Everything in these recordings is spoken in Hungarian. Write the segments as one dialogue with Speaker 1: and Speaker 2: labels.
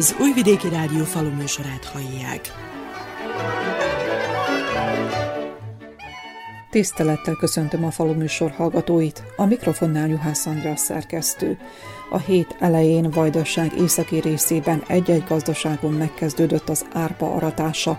Speaker 1: Az Újvidéki Rádió faluműsorát hallják.
Speaker 2: Tisztelettel köszöntöm a faluműsor hallgatóit, a mikrofonnál Juhász András szerkesztő. A hét elején Vajdaság északi részében egy-egy gazdaságon megkezdődött az árpa aratása,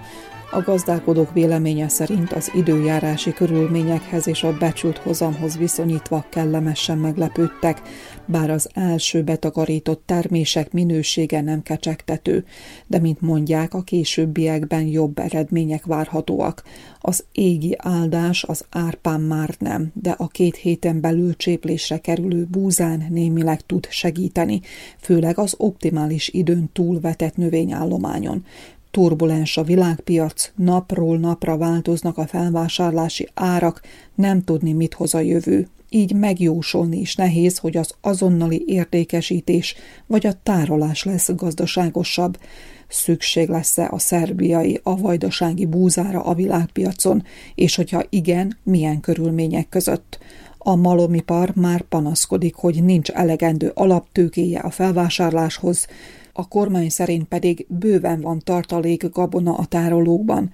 Speaker 2: a gazdálkodók véleménye szerint az időjárási körülményekhez és a becsült hozamhoz viszonyítva kellemesen meglepődtek, bár az első betakarított termések minősége nem kecsegtető, de mint mondják, a későbbiekben jobb eredmények várhatóak. Az égi áldás az árpán már nem, de a két héten belül cséplésre kerülő búzán némileg tud segíteni, főleg az optimális időn túlvetett növényállományon. Turbulens a világpiac, napról napra változnak a felvásárlási árak, nem tudni, mit hoz a jövő. Így megjósolni is nehéz, hogy az azonnali értékesítés vagy a tárolás lesz gazdaságosabb. Szükség lesz-e a szerbiai, a vajdasági búzára a világpiacon, és hogyha igen, milyen körülmények között. A malomipar már panaszkodik, hogy nincs elegendő alaptőkéje a felvásárláshoz, a kormány szerint pedig bőven van tartalék gabona a tárolókban.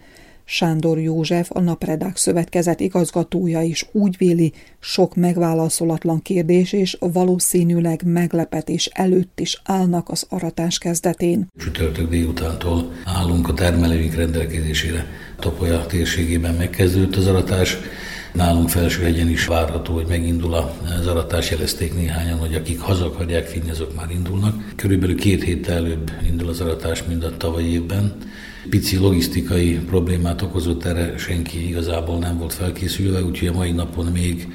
Speaker 2: Sándor József, a Napredák Szövetkezet igazgatója is úgy véli, sok megválaszolatlan kérdés és valószínűleg meglepetés előtt is állnak az aratás kezdetén.
Speaker 3: Csütörtök délutántól állunk a termelőink rendelkezésére. Topolya térségében megkezdődött az aratás, Nálunk egyen is várható, hogy megindul az aratás, jelezték néhányan, hogy akik haza akarják finni, azok már indulnak. Körülbelül két héttel előbb indul az aratás, mint a tavalyi évben. Pici logisztikai problémát okozott, erre senki igazából nem volt felkészülve, úgyhogy a mai napon még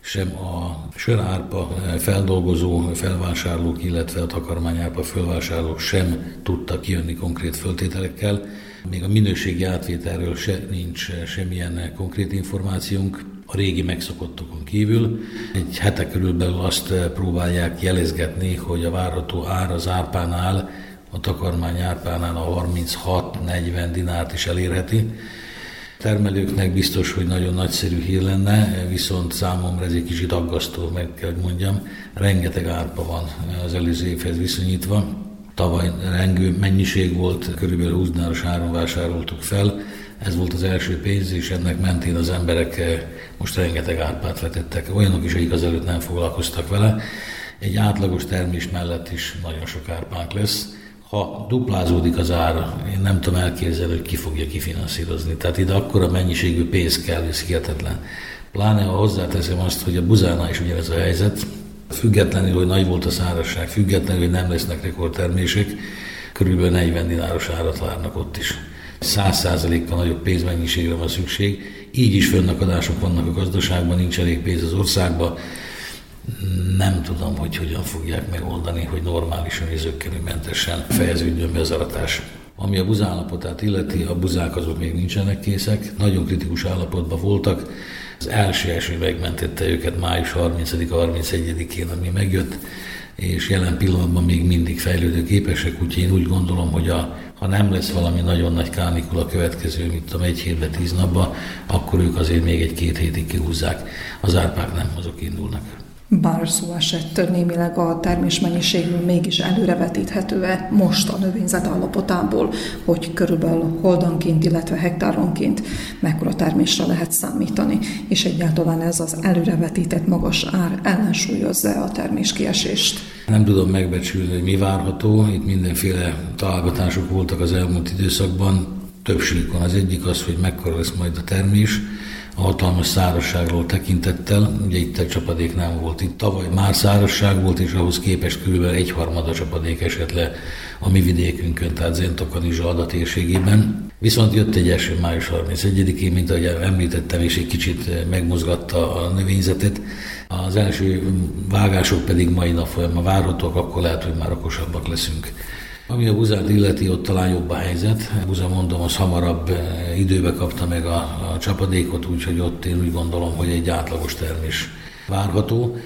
Speaker 3: sem a sörárpa feldolgozó felvásárlók, illetve a takarmányárpa felvásárlók sem tudtak kijönni konkrét föltételekkel. Még a minőségi átvételről se, nincs semmilyen konkrét információnk, a régi megszokottokon kívül. Egy hete körülbelül azt próbálják jelezgetni, hogy a várható ár az árpánál, a takarmány árpánál a 36-40 dinárt is elérheti. Termelőknek biztos, hogy nagyon nagyszerű hír lenne, viszont számomra ez egy kicsit aggasztó, meg kell, mondjam. Rengeteg árpa van az előző évhez viszonyítva Tavaly rengő mennyiség volt, körülbelül 20 dináros áron vásároltuk fel. Ez volt az első pénz, és ennek mentén az emberek eh, most rengeteg árpát vetettek. Olyanok is, akik azelőtt nem foglalkoztak vele. Egy átlagos termés mellett is nagyon sok árpánk lesz. Ha duplázódik az ára, én nem tudom elképzelni, hogy ki fogja kifinanszírozni. Tehát ide akkora mennyiségű pénz kell, ez hihetetlen. Pláne, ha hozzáteszem azt, hogy a buzánál is ugyanez a helyzet, Függetlenül, hogy nagy volt a szárazság, függetlenül, hogy nem lesznek rekordtermések, körülbelül 40 dináros árat várnak ott is. 100%-kal nagyobb pénzmennyiségre van szükség, így is fönnakadások vannak a gazdaságban, nincs elég pénz az országban. Nem tudom, hogy hogyan fogják megoldani, hogy normálisan és zöggenőmentesen fejeződjön be az aratás. Ami a buzállapotát illeti, a buzák azok még nincsenek készek, nagyon kritikus állapotban voltak, az első első megmentette őket május 30-31-én, ami megjött, és jelen pillanatban még mindig fejlődő képesek, úgyhogy én úgy gondolom, hogy a, ha nem lesz valami nagyon nagy kánikula a következő, mint tudom, egy hétbe, tíz napba, akkor ők azért még egy-két hétig kihúzzák. Az árpák nem, azok indulnak.
Speaker 2: Bár szó esett némileg a termésmennyiségről mégis előrevetíthető-e most a növényzet állapotából, hogy körülbelül holdanként, illetve hektáronként mekkora termésre lehet számítani, és egyáltalán ez az előrevetített magas ár ellensúlyozza a terméskiesést.
Speaker 3: Nem tudom megbecsülni, hogy mi várható. Itt mindenféle találgatások voltak az elmúlt időszakban. Több. Az egyik az, hogy mekkora lesz majd a termés, a hatalmas szárazságról tekintettel, ugye itt egy csapadék nem volt. Itt tavaly már szárazság volt, és ahhoz képest kb. egyharmada csapadék esett le a mi vidékünkön, tehát Zentokon is a térségében. Viszont jött egy eső május 31-én, mint ahogy említettem, és egy kicsit megmozgatta a növényzetet. Az első vágások pedig mai nap folyamán várhatóak, akkor lehet, hogy már okosabbak leszünk. Ami a buzát illeti, ott talán jobb a helyzet. Buza mondom, az hamarabb eh, időbe kapta meg a, a csapadékot, úgyhogy ott én úgy gondolom, hogy egy átlagos termés várható.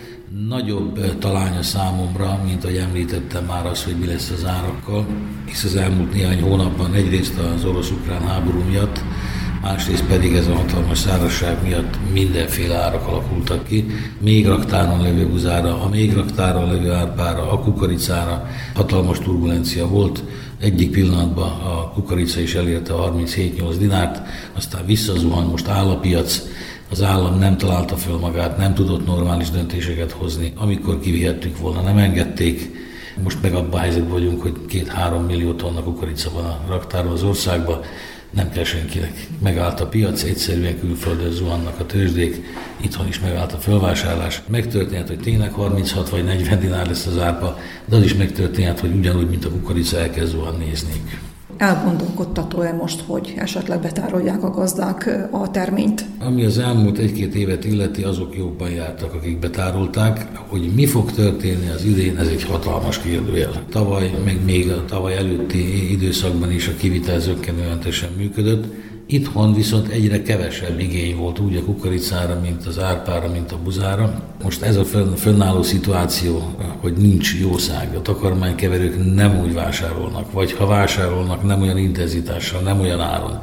Speaker 3: Nagyobb eh, talánya számomra, mint ahogy említettem már az, hogy mi lesz az árakkal, hisz az elmúlt néhány hónapban egyrészt az orosz-ukrán háború miatt másrészt pedig ez a hatalmas szárazság miatt mindenféle árak alakultak ki. Még raktáron levő buzára, a még raktáron levő árpára, a kukoricára hatalmas turbulencia volt. Egyik pillanatban a kukorica is elérte a 37-8 dinárt, aztán visszazuhan, most áll a piac, az állam nem találta föl magát, nem tudott normális döntéseket hozni. Amikor kivihettük volna, nem engedték. Most meg abban helyzetben vagyunk, hogy két-három millió tonna kukorica van a raktárban az országban nem kell senkinek. Megállt a piac, egyszerűen külföldön zuhannak a tőzsdék, itthon is megállt a fölvásárlás. Megtörténhet, hogy tényleg 36 vagy 40 dinár lesz az árpa, de az is megtörténhet, hogy ugyanúgy, mint a kukorica elkezd zuhanni néznék
Speaker 2: elgondolkodtató-e most, hogy esetleg betárolják a gazdák a terményt?
Speaker 3: Ami az elmúlt egy-két évet illeti, azok jobban jártak, akik betárolták. Hogy mi fog történni az idén, ez egy hatalmas kérdőjel. Tavaly, meg még a tavaly előtti időszakban is a kivitel zöggenőmentesen működött Itthon viszont egyre kevesebb igény volt úgy a kukoricára, mint az árpára, mint a buzára. Most ez a fönnálló szituáció, hogy nincs jószág, a takarmánykeverők nem úgy vásárolnak, vagy ha vásárolnak, nem olyan intenzitással, nem olyan áron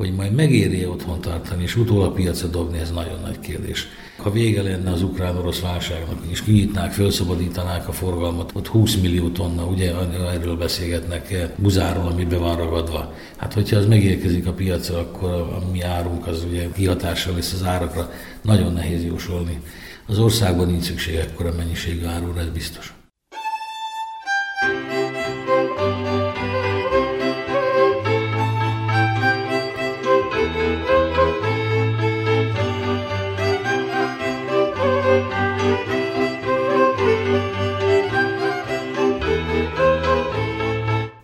Speaker 3: hogy majd megéri otthon tartani, és utólag piacra dobni, ez nagyon nagy kérdés. Ha vége lenne az ukrán-orosz válságnak, és kinyitnák, felszabadítanák a forgalmat, ott 20 millió tonna, ugye erről beszélgetnek, eh, buzáról, ami be van ragadva. Hát hogyha az megérkezik a piacra, akkor a mi árunk az ugye kihatással lesz az árakra, nagyon nehéz jósolni. Az országban nincs szükség ekkora mennyiségű árulra, ez biztos.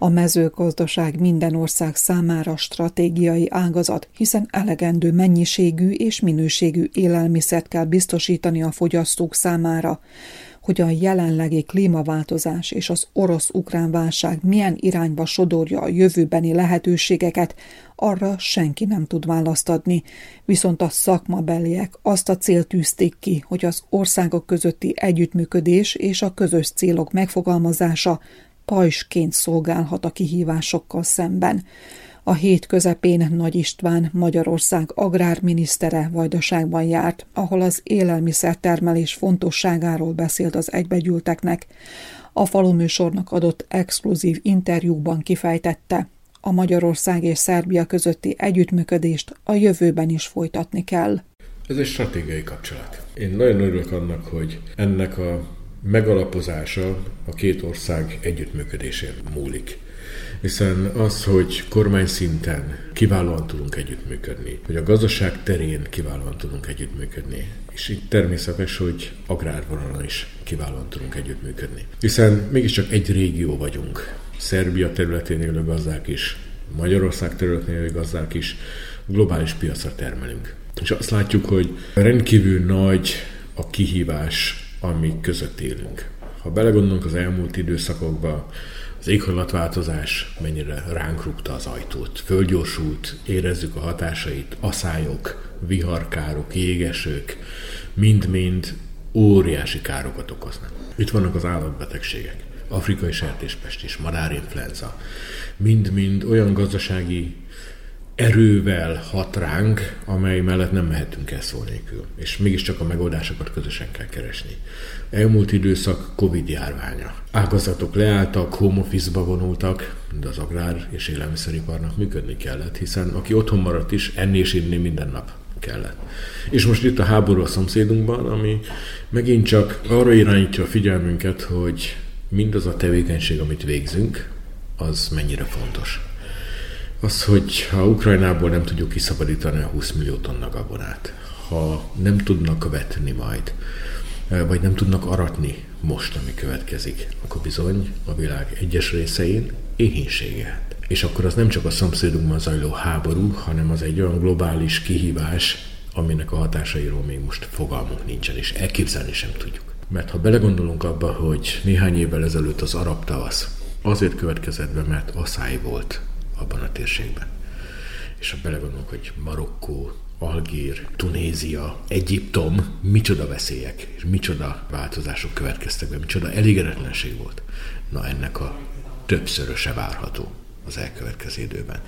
Speaker 2: A mezőgazdaság minden ország számára stratégiai ágazat, hiszen elegendő mennyiségű és minőségű élelmiszert kell biztosítani a fogyasztók számára. Hogy a jelenlegi klímaváltozás és az orosz-ukrán válság milyen irányba sodorja a jövőbeni lehetőségeket, arra senki nem tud választ adni, viszont a szakmabeliek azt a célt tűzték ki, hogy az országok közötti együttműködés és a közös célok megfogalmazása pajsként szolgálhat a kihívásokkal szemben. A hét közepén Nagy István, Magyarország agrárminisztere Vajdaságban járt, ahol az élelmiszertermelés fontosságáról beszélt az egybegyűlteknek. A faluműsornak adott exkluzív interjúban kifejtette, a Magyarország és Szerbia közötti együttműködést a jövőben is folytatni kell.
Speaker 4: Ez egy stratégiai kapcsolat. Én nagyon örülök annak, hogy ennek a megalapozása a két ország együttműködésén múlik. Hiszen az, hogy kormány szinten kiválóan tudunk együttműködni, hogy a gazdaság terén kiválóan tudunk együttműködni, és itt természetes, hogy agrárvonalon is kiválóan tudunk együttműködni. Hiszen mégiscsak egy régió vagyunk. Szerbia területén élő gazdák is, Magyarország területén élő gazdák is globális piacra termelünk. És azt látjuk, hogy rendkívül nagy a kihívás amik között élünk. Ha belegondolunk az elmúlt időszakokba, az éghajlatváltozás mennyire ránk rúgta az ajtót. Fölgyorsult, érezzük a hatásait, aszályok, viharkárok, jégesők, mind-mind óriási károkat okoznak. Itt vannak az állatbetegségek, afrikai sertéspest is, madárinfluenza, mind-mind olyan gazdasági erővel hat ránk, amely mellett nem mehetünk el szó nélkül. És mégiscsak a megoldásokat közösen kell keresni. Elmúlt időszak Covid járványa. Ágazatok leálltak, home office-ba vonultak, de az agrár és élelmiszeriparnak működni kellett, hiszen aki otthon maradt is, enni és inni minden nap kellett. És most itt a háború a szomszédunkban, ami megint csak arra irányítja a figyelmünket, hogy mindaz a tevékenység, amit végzünk, az mennyire fontos az, hogy ha Ukrajnából nem tudjuk kiszabadítani a 20 millió tonna gabonát, ha nem tudnak vetni majd, eh, vagy nem tudnak aratni most, ami következik, akkor bizony a világ egyes részein éhénysége. És akkor az nem csak a szomszédunkban zajló háború, hanem az egy olyan globális kihívás, aminek a hatásairól még most fogalmunk nincsen, és elképzelni sem tudjuk. Mert ha belegondolunk abba, hogy néhány évvel ezelőtt az arab tavasz azért következett be, mert asszály volt abban a térségben. És ha belegondolunk, hogy Marokkó, Algír, Tunézia, Egyiptom, micsoda veszélyek, és micsoda változások következtek be, micsoda elégedetlenség volt. Na ennek a többszöröse várható. az elkövetkező időben.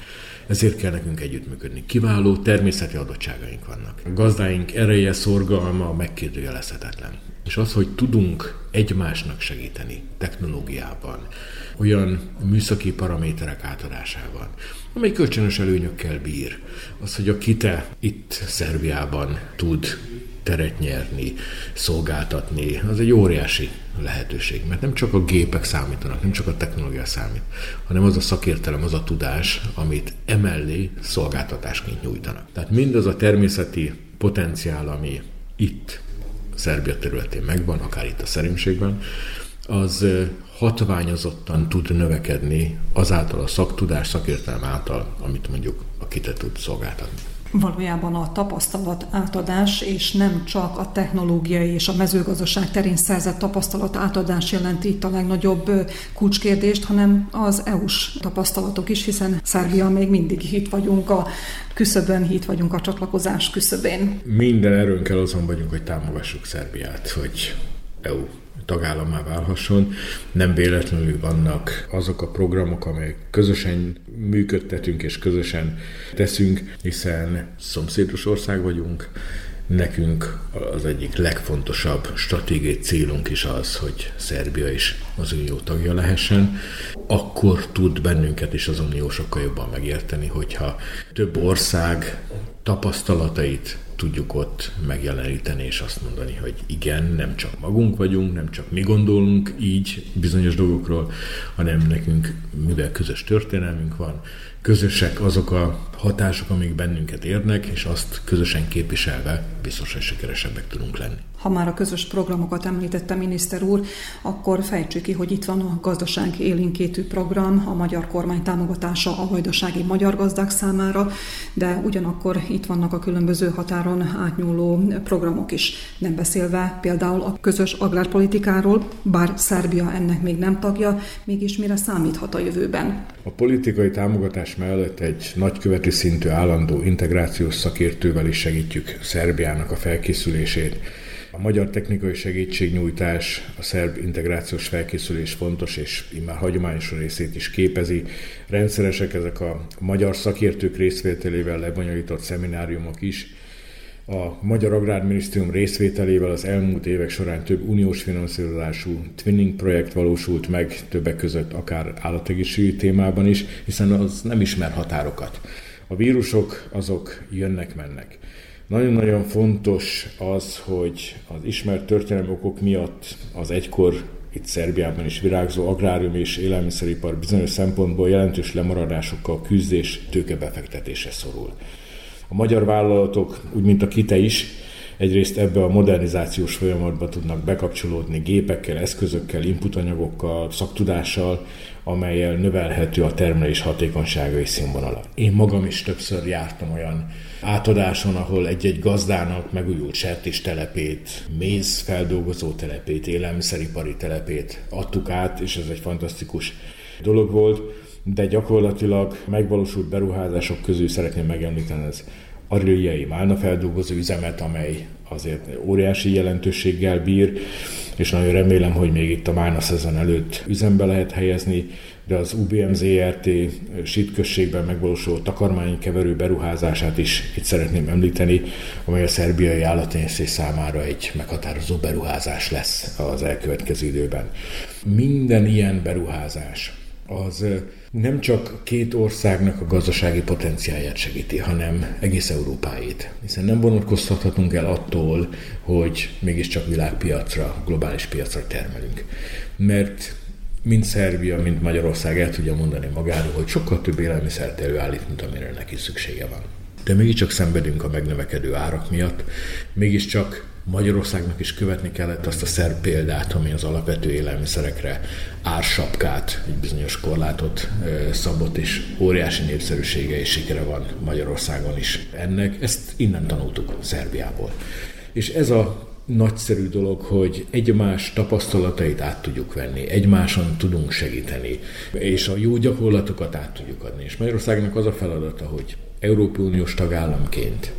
Speaker 4: Ezért kell nekünk együttműködni. Kiváló természeti adottságaink vannak. A gazdáink ereje, szorgalma megkérdőjelezhetetlen. És az, hogy tudunk egymásnak segíteni technológiában, olyan műszaki paraméterek átadásában, amely kölcsönös előnyökkel bír. Az, hogy a KITE itt Szerbiában tud teret nyerni, szolgáltatni, az egy óriási lehetőség, mert nem csak a gépek számítanak, nem csak a technológia számít, hanem az a szakértelem, az a tudás, amit emellé szolgáltatásként nyújtanak. Tehát mindaz a természeti potenciál, ami itt Szerbia területén megvan, akár itt a szerimségben, az hatványozottan tud növekedni azáltal a szaktudás, szakértelem által, amit mondjuk a kite tud szolgáltatni
Speaker 2: valójában a tapasztalat átadás, és nem csak a technológiai és a mezőgazdaság terén szerzett tapasztalat átadás jelenti itt a legnagyobb kulcskérdést, hanem az EU-s tapasztalatok is, hiszen Szerbia még mindig itt vagyunk a küszöbön, itt vagyunk a csatlakozás küszöbén.
Speaker 4: Minden erőnkkel azon vagyunk, hogy támogassuk Szerbiát, hogy EU tagállammá válhasson. Nem véletlenül vannak azok a programok, amelyek közösen működtetünk és közösen teszünk, hiszen szomszédos ország vagyunk, Nekünk az egyik legfontosabb stratégiai célunk is az, hogy Szerbia is az Unió tagja lehessen. Akkor tud bennünket is az Unió sokkal jobban megérteni, hogyha több ország tapasztalatait tudjuk ott megjeleníteni, és azt mondani, hogy igen, nem csak magunk vagyunk, nem csak mi gondolunk így bizonyos dolgokról, hanem nekünk, mivel közös történelmünk van, közösek azok a hatások, amik bennünket érnek, és azt közösen képviselve biztos, hogy sikeresebbek tudunk lenni.
Speaker 2: Ha már a közös programokat említette miniszter úr, akkor fejtsük ki, hogy itt van a gazdaság élénkétű program, a magyar kormány támogatása a vajdasági magyar gazdák számára, de ugyanakkor itt vannak a különböző határon átnyúló programok is. Nem beszélve például a közös agrárpolitikáról, bár Szerbia ennek még nem tagja, mégis mire számíthat a jövőben?
Speaker 4: A politikai támogatás mellett egy nagyköveti szintű állandó integrációs szakértővel is segítjük Szerbiának a felkészülését a magyar technikai segítségnyújtás, a szerb integrációs felkészülés fontos, és már hagyományos részét is képezi. Rendszeresek ezek a magyar szakértők részvételével lebonyolított szemináriumok is. A Magyar Agrárminisztérium részvételével az elmúlt évek során több uniós finanszírozású twinning projekt valósult meg, többek között akár állategészségügyi témában is, hiszen az nem ismer határokat. A vírusok azok jönnek-mennek. Nagyon-nagyon fontos az, hogy az ismert történelmi okok miatt az egykor itt Szerbiában is virágzó agrárium és élelmiszeripar bizonyos szempontból jelentős lemaradásokkal küzdés tőkebefektetése szorul. A magyar vállalatok, úgy mint a KITE is, egyrészt ebbe a modernizációs folyamatba tudnak bekapcsolódni gépekkel, eszközökkel, inputanyagokkal, szaktudással, amelyel növelhető a termelés hatékonysága és színvonala. Én magam is többször jártam olyan átadáson, ahol egy-egy gazdának megújult sertés telepét, méz feldolgozó telepét, élelmiszeripari telepét adtuk át, és ez egy fantasztikus dolog volt, de gyakorlatilag megvalósult beruházások közül szeretném megemlíteni az Ariliai Málna feldolgozó üzemet, amely azért óriási jelentőséggel bír, és nagyon remélem, hogy még itt a Málna szezon előtt üzembe lehet helyezni, de az UBM ZRT sítközségben megvalósuló takarmánykeverő beruházását is itt szeretném említeni, amely a szerbiai állattenyésztés számára egy meghatározó beruházás lesz az elkövetkező időben. Minden ilyen beruházás az nem csak két országnak a gazdasági potenciáját segíti, hanem egész Európáit. Hiszen nem vonatkoztathatunk el attól, hogy mégiscsak világpiacra, globális piacra termelünk. Mert mind Szerbia, mind Magyarország el tudja mondani magáról, hogy sokkal több élelmiszert előállít, mint amire neki szüksége van. De mégiscsak szenvedünk a megnövekedő árak miatt, mégiscsak Magyarországnak is követni kellett azt a szerb példát, ami az alapvető élelmiszerekre ársapkát, egy bizonyos korlátot szabott, és óriási népszerűsége és sikere van Magyarországon is ennek. Ezt innen tanultuk Szerbiából. És ez a nagyszerű dolog, hogy egymás tapasztalatait át tudjuk venni, egymáson tudunk segíteni, és a jó gyakorlatokat át tudjuk adni. És Magyarországnak az a feladata, hogy Európai Uniós tagállamként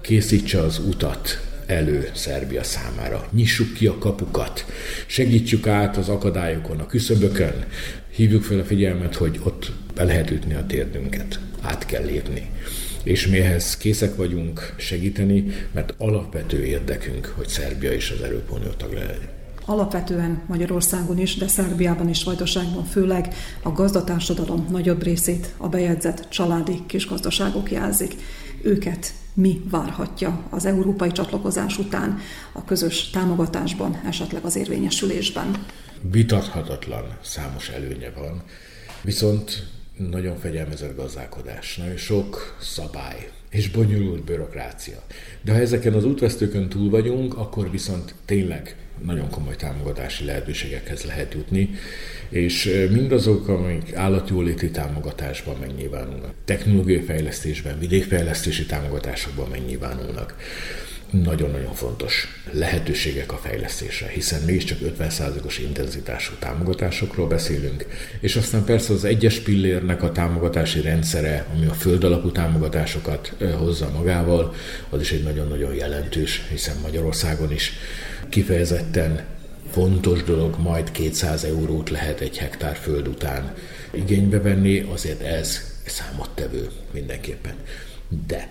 Speaker 4: készítse az utat elő Szerbia számára. Nyissuk ki a kapukat, segítsük át az akadályokon, a küszöbökön, hívjuk fel a figyelmet, hogy ott be lehet ütni a térdünket, át kell lépni. És mi ehhez készek vagyunk segíteni, mert alapvető érdekünk, hogy Szerbia is az Európai tag legyen
Speaker 2: alapvetően Magyarországon is, de Szerbiában is vajdaságban főleg a gazdatársadalom nagyobb részét a bejegyzett családi kisgazdaságok jelzik. Őket mi várhatja az európai csatlakozás után a közös támogatásban, esetleg az érvényesülésben?
Speaker 4: Vitathatatlan számos előnye van, viszont nagyon fegyelmezett gazdálkodás, nagyon sok szabály, és bonyolult bürokrácia. De ha ezeken az útvesztőkön túl vagyunk, akkor viszont tényleg nagyon komoly támogatási lehetőségekhez lehet jutni, és mindazok, amik állatjóléti támogatásban megnyilvánulnak, technológiai fejlesztésben, vidékfejlesztési támogatásokban megnyilvánulnak, nagyon-nagyon fontos lehetőségek a fejlesztésre, hiszen mégiscsak 50%-os intenzitású támogatásokról beszélünk, és aztán persze az egyes pillérnek a támogatási rendszere, ami a föld alapú támogatásokat hozza magával, az is egy nagyon-nagyon jelentős, hiszen Magyarországon is kifejezetten fontos dolog, majd 200 eurót lehet egy hektár föld után igénybe venni, azért ez számottevő mindenképpen. De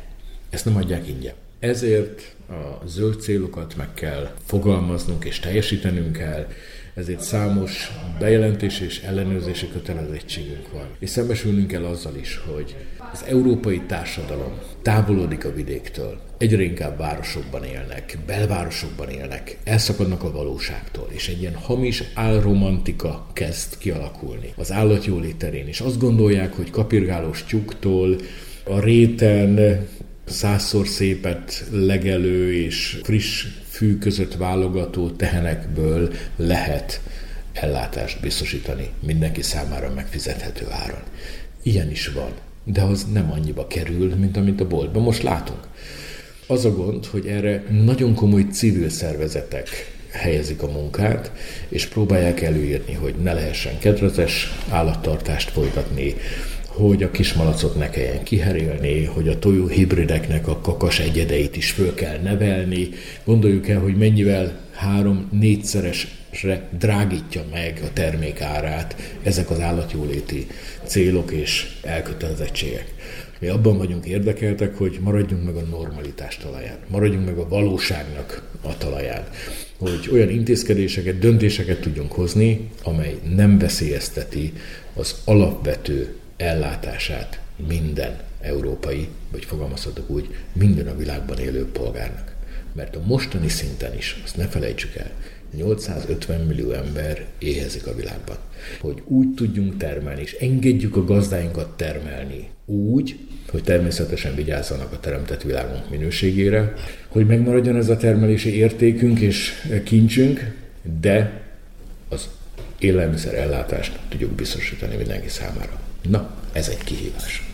Speaker 4: ezt nem adják ingyen. Ezért a zöld célokat meg kell fogalmaznunk és teljesítenünk kell, ezért számos bejelentés és ellenőrzési kötelezettségünk van. És szembesülnünk kell azzal is, hogy az európai társadalom távolodik a vidéktől, egyre inkább városokban élnek, belvárosokban élnek, elszakadnak a valóságtól, és egy ilyen hamis álromantika kezd kialakulni az állatjólét terén, és azt gondolják, hogy kapirgálós tyúktól a réten százszor szépet legelő és friss fű között válogató tehenekből lehet ellátást biztosítani mindenki számára megfizethető áron. Ilyen is van, de az nem annyiba kerül, mint amit a boltban most látunk. Az a gond, hogy erre nagyon komoly civil szervezetek helyezik a munkát, és próbálják előírni, hogy ne lehessen kedvezes állattartást folytatni, hogy a kismalacot ne kelljen kiherélni, hogy a tojó hibrideknek a kakas egyedeit is föl kell nevelni. Gondoljuk el, hogy mennyivel három-négyszeresre drágítja meg a termék árát ezek az állatjóléti célok és elkötelezettségek. Mi abban vagyunk érdekeltek, hogy maradjunk meg a normalitás talaján, maradjunk meg a valóságnak a talaján, hogy olyan intézkedéseket, döntéseket tudjunk hozni, amely nem veszélyezteti az alapvető ellátását minden európai, vagy fogalmazhatok úgy, minden a világban élő polgárnak. Mert a mostani szinten is, azt ne felejtsük el, 850 millió ember éhezik a világban. Hogy úgy tudjunk termelni, és engedjük a gazdáinkat termelni úgy, hogy természetesen vigyázzanak a teremtett világunk minőségére, hogy megmaradjon ez a termelési értékünk és kincsünk, de az élelmiszer ellátást tudjuk biztosítani mindenki számára. Na, ez egy kihívás.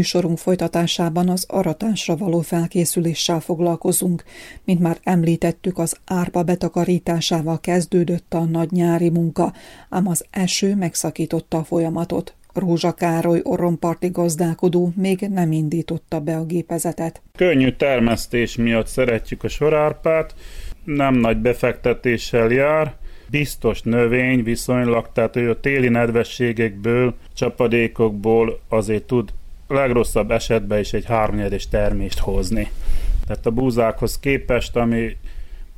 Speaker 2: Műsorunk folytatásában az aratásra való felkészüléssel foglalkozunk. Mint már említettük, az árpa betakarításával kezdődött a nagy nyári munka, ám az eső megszakította a folyamatot. Rózsa Károly orromparti gazdálkodó még nem indította be a gépezetet.
Speaker 5: Könnyű termesztés miatt szeretjük a sorárpát, nem nagy befektetéssel jár, biztos növény viszonylag, tehát ő a téli nedvességekből, csapadékokból azért tud legrosszabb esetben is egy háromnyedes termést hozni. Tehát a búzákhoz képest, ami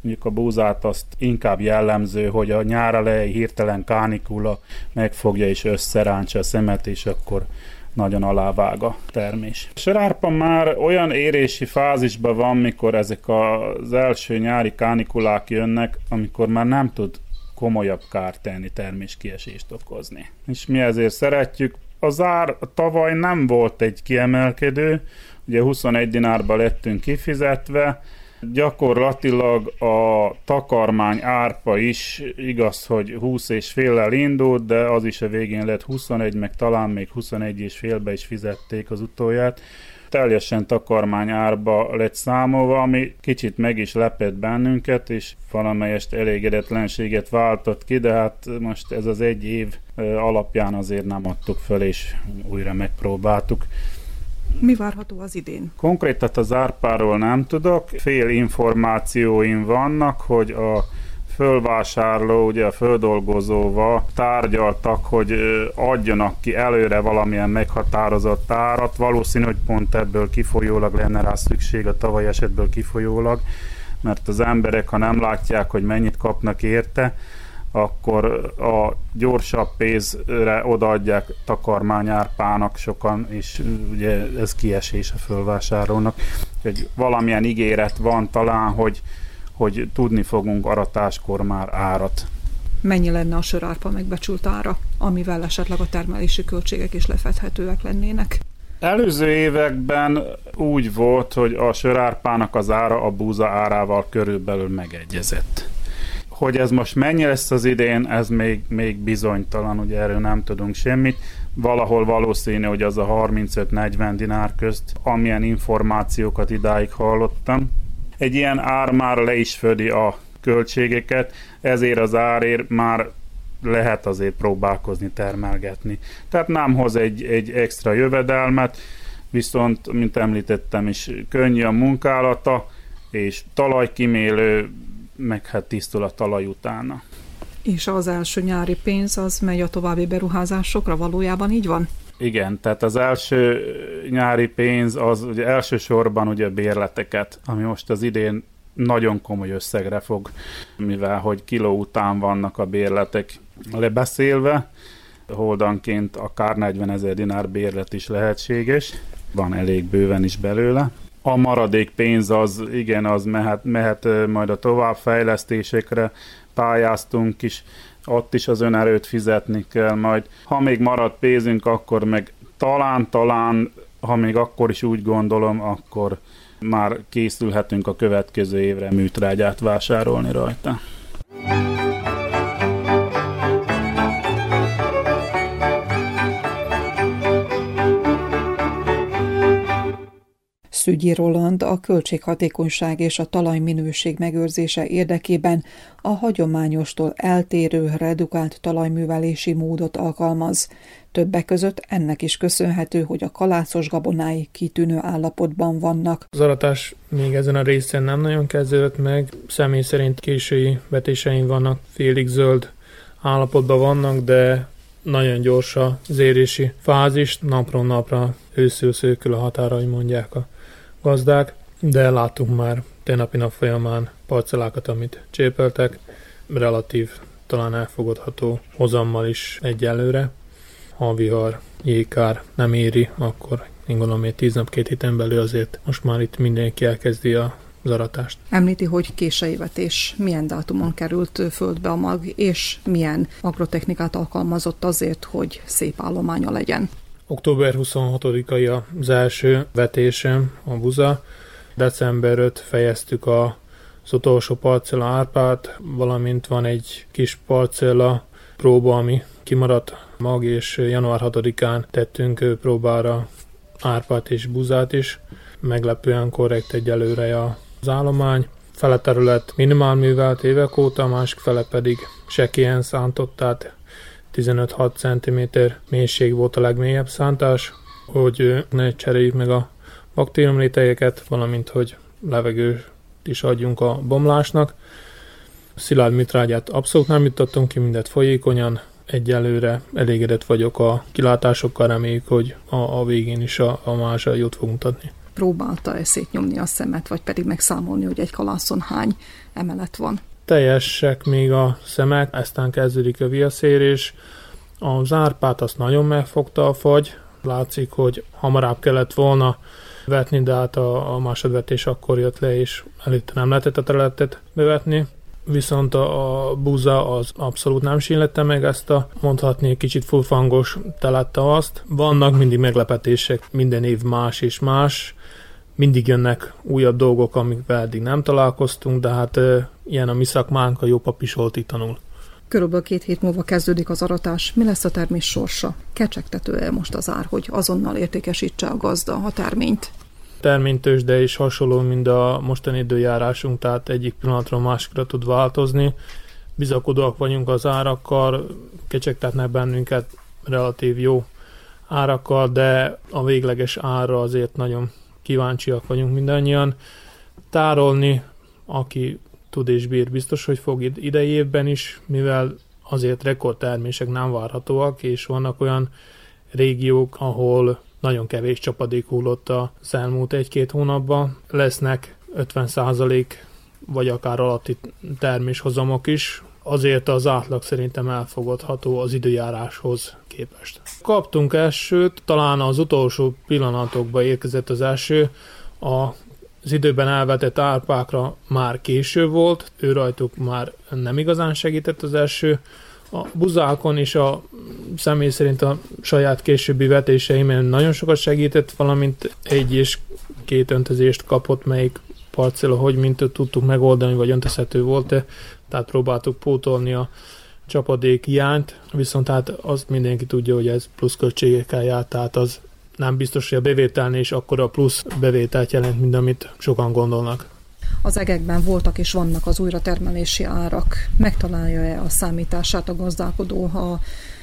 Speaker 5: mondjuk a búzát azt inkább jellemző, hogy a nyár elejé hirtelen kánikula megfogja és összerántsa a szemet, és akkor nagyon alávág a termés. A sörárpa már olyan érési fázisban van, mikor ezek az első nyári kánikulák jönnek, amikor már nem tud komolyabb kárt tenni, terméskiesést okozni. És mi ezért szeretjük. Az ár tavaly nem volt egy kiemelkedő, ugye 21 dinárba lettünk kifizetve, Gyakorlatilag a takarmány árpa is igaz, hogy 20 és féllel indult, de az is a végén lett 21, meg talán még 21 és félbe is fizették az utolját. Teljesen takarmány árba lett számolva, ami kicsit meg is lepett bennünket, és valamelyest elégedetlenséget váltott ki, de hát most ez az egy év alapján azért nem adtuk fel, és újra megpróbáltuk.
Speaker 2: Mi várható az idén?
Speaker 5: Konkrétat az árpáról nem tudok. Fél információim vannak, hogy a fölvásárló, ugye a földolgozóval tárgyaltak, hogy adjanak ki előre valamilyen meghatározott árat. Valószínű, hogy pont ebből kifolyólag lenne rá szükség, a tavaly esetből kifolyólag, mert az emberek, ha nem látják, hogy mennyit kapnak érte, akkor a gyorsabb pénzre odaadják takarmányárpának sokan, és ugye ez kiesés a fölvásárolnak. Hogy valamilyen ígéret van talán, hogy, hogy tudni fogunk aratáskor már árat.
Speaker 2: Mennyi lenne a sörárpa megbecsült ára, amivel esetleg a termelési költségek is lefedhetőek lennének?
Speaker 5: Előző években úgy volt, hogy a sörárpának az ára a búza árával körülbelül megegyezett. Hogy ez most mennyi lesz az idén, ez még, még bizonytalan, ugye erről nem tudunk semmit. Valahol valószínű, hogy az a 35-40 dinár közt, amilyen információkat idáig hallottam. Egy ilyen ár már le is födi a költségeket, ezért az árért már lehet azért próbálkozni, termelgetni. Tehát nem hoz egy, egy extra jövedelmet, viszont, mint említettem is, könnyű a munkálata, és talajkimélő meg hát tisztul a talaj utána.
Speaker 2: És az első nyári pénz az megy a további beruházásokra, valójában így van?
Speaker 5: Igen, tehát az első nyári pénz az ugye elsősorban ugye bérleteket, ami most az idén nagyon komoly összegre fog, mivel hogy kiló után vannak a bérletek lebeszélve, holdanként akár 40 ezer dinár bérlet is lehetséges, van elég bőven is belőle. A maradék pénz az igen, az mehet, mehet majd a továbbfejlesztésekre, pályáztunk is, ott is az önerőt fizetni kell majd. Ha még marad pénzünk, akkor meg talán, talán, ha még akkor is úgy gondolom, akkor már készülhetünk a következő évre műtrágyát vásárolni rajta.
Speaker 2: Szügyi Roland a költséghatékonyság és a talajminőség megőrzése érdekében a hagyományostól eltérő redukált talajművelési módot alkalmaz. Többek között ennek is köszönhető, hogy a kalászos gabonái kitűnő állapotban vannak.
Speaker 6: Az aratás még ezen a részen nem nagyon kezdődött meg, személy szerint késői vetéseim vannak, félig zöld állapotban vannak, de nagyon gyors az érési fázis, napról napra őszül szőkül a határai mondják a gazdák, de láttunk már ténynapi nap folyamán parcellákat, amit csépeltek, relatív, talán elfogadható hozammal is egyelőre. Ha vihar, jégkár nem éri, akkor én gondolom, hogy tíz nap, két héten belül azért most már itt mindenki elkezdi a zaratást.
Speaker 2: Említi, hogy késői vetés milyen dátumon került földbe a mag, és milyen agrotechnikát alkalmazott azért, hogy szép állománya legyen.
Speaker 6: Október 26-ai az első vetésem a buza. December 5 fejeztük a az utolsó parcella árpát, valamint van egy kis parcella próba, ami kimaradt mag, és január 6-án tettünk próbára árpát és buzát is. Meglepően korrekt egyelőre az állomány. Fele terület minimál művelt évek óta, másik fele pedig sekélyen szántott, tehát 15-6 cm mélység volt a legmélyebb szántás, hogy ne cseréljük meg a baktériumrétegeket, valamint hogy levegőt is adjunk a bomlásnak. Szilárd mitrágyát abszolút nem jutottunk ki, mindet folyékonyan, egyelőre elégedett vagyok a kilátásokkal, reméljük, hogy a, a végén is a, a mázsa jót fog mutatni.
Speaker 2: Próbálta-e szétnyomni a szemet, vagy pedig megszámolni, hogy egy kalászon hány emelet van?
Speaker 6: Teljesek még a szemek, eztán kezdődik a viaszérés. Az árpát azt nagyon megfogta a fagy, Látszik, hogy hamarabb kellett volna vetni, de hát a, a másodvetés akkor jött le, és előtte nem lehetett a területet bevetni. Viszont a, a buza az abszolút nem sínlette meg ezt a mondhatni kicsit fullfangos telette azt. Vannak mindig meglepetések, minden év más és más, mindig jönnek újabb dolgok, amikvel eddig nem találkoztunk, de hát ilyen a mi szakmánk, a jó pap is itt tanul.
Speaker 2: Körülbelül két hét múlva kezdődik az aratás. Mi lesz a termés sorsa? Kecsegtető-e most az ár, hogy azonnal értékesítse a gazda a terményt?
Speaker 6: de is hasonló, mint a mostani időjárásunk, tehát egyik pillanatról másikra tud változni. Bizakodóak vagyunk az árakkal, kecsegtetnek bennünket relatív jó árakkal, de a végleges ára azért nagyon kíváncsiak vagyunk mindannyian. Tárolni, aki tud és bír, biztos, hogy fog idei évben is, mivel azért rekordtermések nem várhatóak, és vannak olyan régiók, ahol nagyon kevés csapadék hullott az elmúlt egy-két hónapban. Lesznek 50% vagy akár alatti terméshozamok is, azért az átlag szerintem elfogadható az időjáráshoz képest. Kaptunk esőt, talán az utolsó pillanatokban érkezett az eső, a az időben elvetett árpákra már késő volt, ő rajtuk már nem igazán segített az eső, a buzákon is a személy szerint a saját későbbi vetéseimen nagyon sokat segített, valamint egy és két öntözést kapott, melyik parcella, hogy mint tudtuk megoldani, vagy öntözhető volt-e, tehát próbáltuk pótolni a csapadék hiányt, viszont hát azt mindenki tudja, hogy ez plusz költségekkel jár, tehát az nem biztos, hogy a bevételnél is akkor a plusz bevételt jelent, mint amit sokan gondolnak
Speaker 2: az egekben voltak és vannak az újratermelési árak. Megtalálja-e a számítását a gazdálkodó a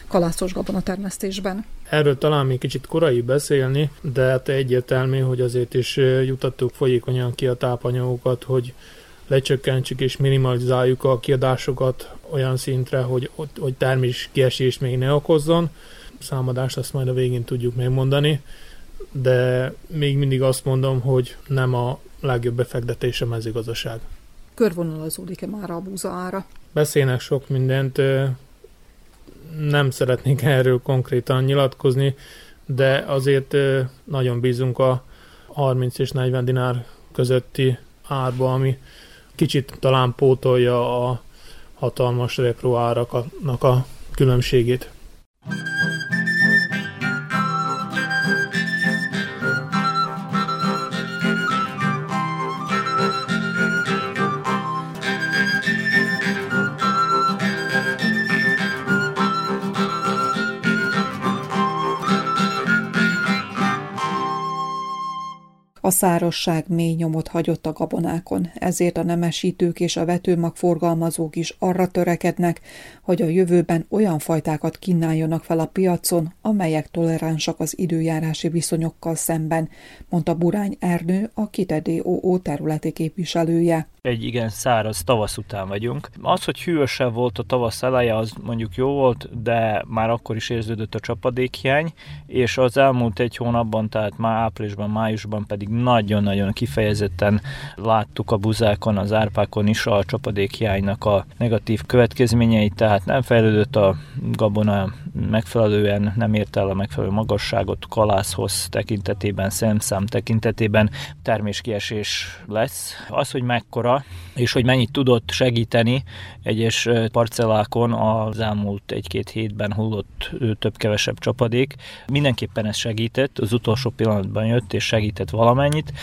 Speaker 2: kalászos gabona termesztésben?
Speaker 6: Erről talán még kicsit korai beszélni, de hát egyértelmű, hogy azért is jutattuk folyékonyan ki a tápanyagokat, hogy lecsökkentsük és minimalizáljuk a kiadásokat olyan szintre, hogy, hogy termés kiesés még ne okozzon. Számadást azt majd a végén tudjuk megmondani, de még mindig azt mondom, hogy nem a legjobb befektetés a mezőgazdaság.
Speaker 2: Körvonalazódik-e már a búza ára?
Speaker 6: Beszélnek sok mindent, nem szeretnék erről konkrétan nyilatkozni, de azért nagyon bízunk a 30 és 40 dinár közötti árba, ami kicsit talán pótolja a hatalmas repro áraknak a különbségét.
Speaker 2: A szárasság mély nyomot hagyott a gabonákon, ezért a nemesítők és a vetőmag forgalmazók is arra törekednek, hogy a jövőben olyan fajtákat kínáljanak fel a piacon, amelyek toleránsak az időjárási viszonyokkal szemben, mondta Burány Ernő, a Kitedé OO területi képviselője
Speaker 7: egy igen száraz tavasz után vagyunk. Az, hogy hűvösebb volt a tavasz eleje, az mondjuk jó volt, de már akkor is érződött a csapadékhiány, és az elmúlt egy hónapban, tehát már áprilisban, májusban pedig nagyon-nagyon kifejezetten láttuk a buzákon, az árpákon is a csapadékhiánynak a negatív következményeit, tehát nem fejlődött a gabona megfelelően, nem ért el a megfelelő magasságot kalászhoz tekintetében, szemszám tekintetében, terméskiesés lesz. Az, hogy mekkora és hogy mennyit tudott segíteni egyes parcellákon az elmúlt egy-két hétben hullott több-kevesebb csapadék. Mindenképpen ez segített, az utolsó pillanatban jött és segített valamennyit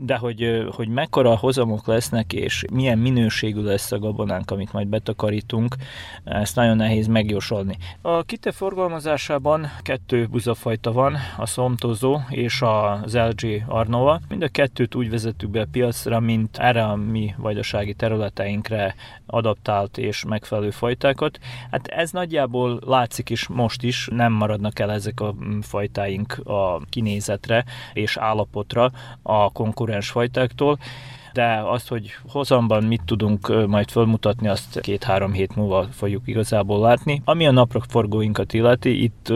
Speaker 7: de hogy, hogy mekkora hozamok lesznek, és milyen minőségű lesz a gabonánk, amit majd betakarítunk, ezt nagyon nehéz megjósolni. A kite forgalmazásában kettő buzafajta van, a Szomtozó és az LG Arnova. Mind a kettőt úgy vezettük be a piacra, mint erre a mi vajdasági területeinkre adaptált és megfelelő fajtákat. Hát ez nagyjából látszik is most is, nem maradnak el ezek a fajtáink a kinézetre és állapotra a konkurenciára konkurens fajtáktól, de azt, hogy hozamban mit tudunk majd felmutatni, azt két-három hét múlva fogjuk igazából látni. Ami a napraforgóinkat illeti, itt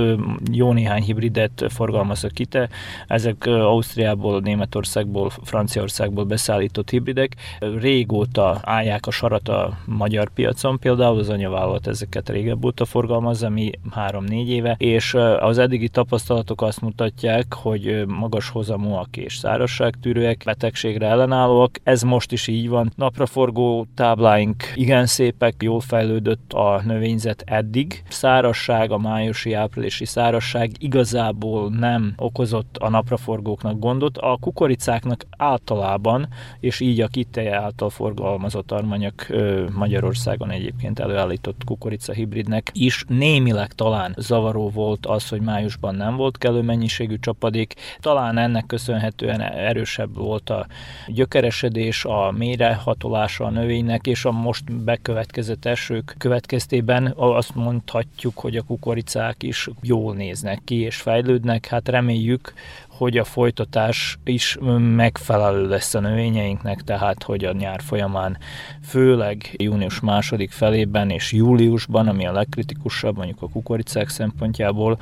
Speaker 7: jó néhány hibridet forgalmaz a KITE, ezek Ausztriából, Németországból, Franciaországból beszállított hibridek. Régóta állják a sarat a magyar piacon, például az anyavállalat ezeket régebb óta forgalmazza, mi három-négy éve, és az eddigi tapasztalatok azt mutatják, hogy magas hozamúak és szárazságtűrőek, betegségre ellenállóak. Ez most is így van. Napraforgó tábláink igen szépek, jól fejlődött a növényzet eddig. Szárasság, a májusi áprilisi szárasság igazából nem okozott a napraforgóknak gondot. A kukoricáknak általában, és így a kiteje által forgalmazott armanyak Magyarországon egyébként előállított kukorica hibridnek is némileg talán zavaró volt az, hogy májusban nem volt kellő mennyiségű csapadék. Talán ennek köszönhetően erősebb volt a gyökeresedés, a mélyrehatolása a növénynek, és a most bekövetkezett esők következtében azt mondhatjuk, hogy a kukoricák is jól néznek ki és fejlődnek. Hát reméljük, hogy a folytatás is megfelelő lesz a növényeinknek, tehát hogy a nyár folyamán, főleg június második felében és júliusban, ami a legkritikusabb mondjuk a kukoricák szempontjából,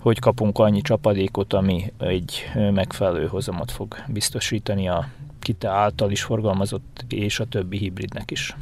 Speaker 7: hogy kapunk annyi csapadékot, ami egy megfelelő hozamot fog biztosítani a Kita által is forgalmazott és a többi hibridnek is.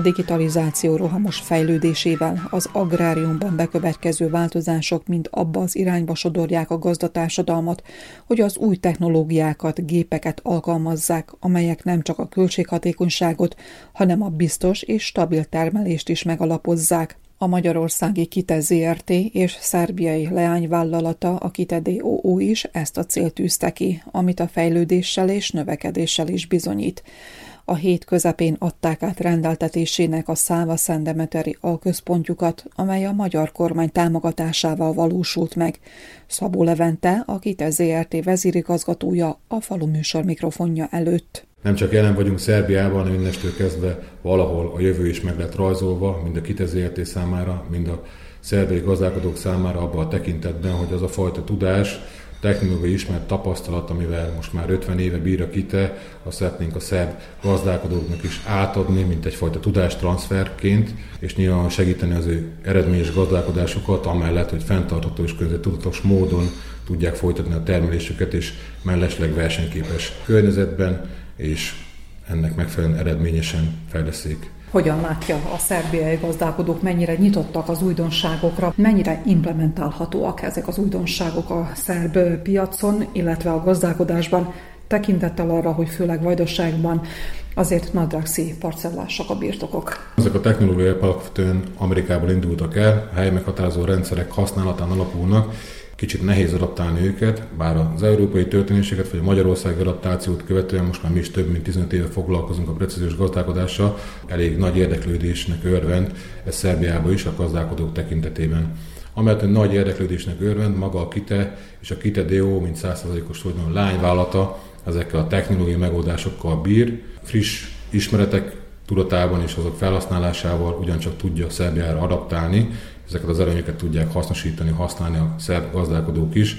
Speaker 2: Digitalizáció rohamos fejlődésével az agráriumban bekövetkező változások mind abba az irányba sodorják a gazdatársadalmat, hogy az új technológiákat, gépeket alkalmazzák, amelyek nem csak a költséghatékonyságot, hanem a biztos és stabil termelést is megalapozzák. A magyarországi Kite ZRT és szerbiai leányvállalata, a Kite DOO is ezt a célt tűzte ki, amit a fejlődéssel és növekedéssel is bizonyít a hét közepén adták át rendeltetésének a Száva Szendemeteri alközpontjukat, amely a magyar kormány támogatásával valósult meg. Szabó Levente, a KITE ZRT vezérigazgatója a falu műsor mikrofonja előtt.
Speaker 8: Nem csak jelen vagyunk Szerbiában, hanem innestől kezdve valahol a jövő is meg lett rajzolva, mind a KITE ZRT számára, mind a szerbiai gazdálkodók számára abban a tekintetben, hogy az a fajta tudás, technológiai ismert tapasztalat, amivel most már 50 éve bír a KITE, azt szeretnénk a szerb gazdálkodóknak is átadni, mint egyfajta tudástranszferként, és nyilván segíteni az ő eredményes gazdálkodásukat, amellett, hogy fenntartható és tudatos módon tudják folytatni a termelésüket, és mellesleg versenyképes környezetben, és ennek megfelelően eredményesen fejleszték
Speaker 2: hogyan látja a szerbiai gazdálkodók, mennyire nyitottak az újdonságokra, mennyire implementálhatóak ezek az újdonságok a szerb piacon, illetve a gazdálkodásban, tekintettel arra, hogy főleg Vajdaságban azért nadrágszi parcellásak a birtokok.
Speaker 8: Ezek a technológiai alapvetően Amerikából indultak el, helyi meghatározó rendszerek használatán alapulnak, kicsit nehéz adaptálni őket, bár az európai történéseket vagy a Magyarország adaptációt követően most már mi is több mint 15 éve foglalkozunk a precíziós gazdálkodással, elég nagy érdeklődésnek örvend, ez Szerbiában is a gazdálkodók tekintetében. Amellett egy nagy érdeklődésnek örvend maga a KITE és a KITE DO, mint 100%-os tulajdon lányvállalata, ezekkel a technológiai megoldásokkal bír, friss ismeretek tudatában és azok felhasználásával ugyancsak tudja Szerbiára adaptálni, ezeket az előnyöket tudják hasznosítani, használni a szerb gazdálkodók is.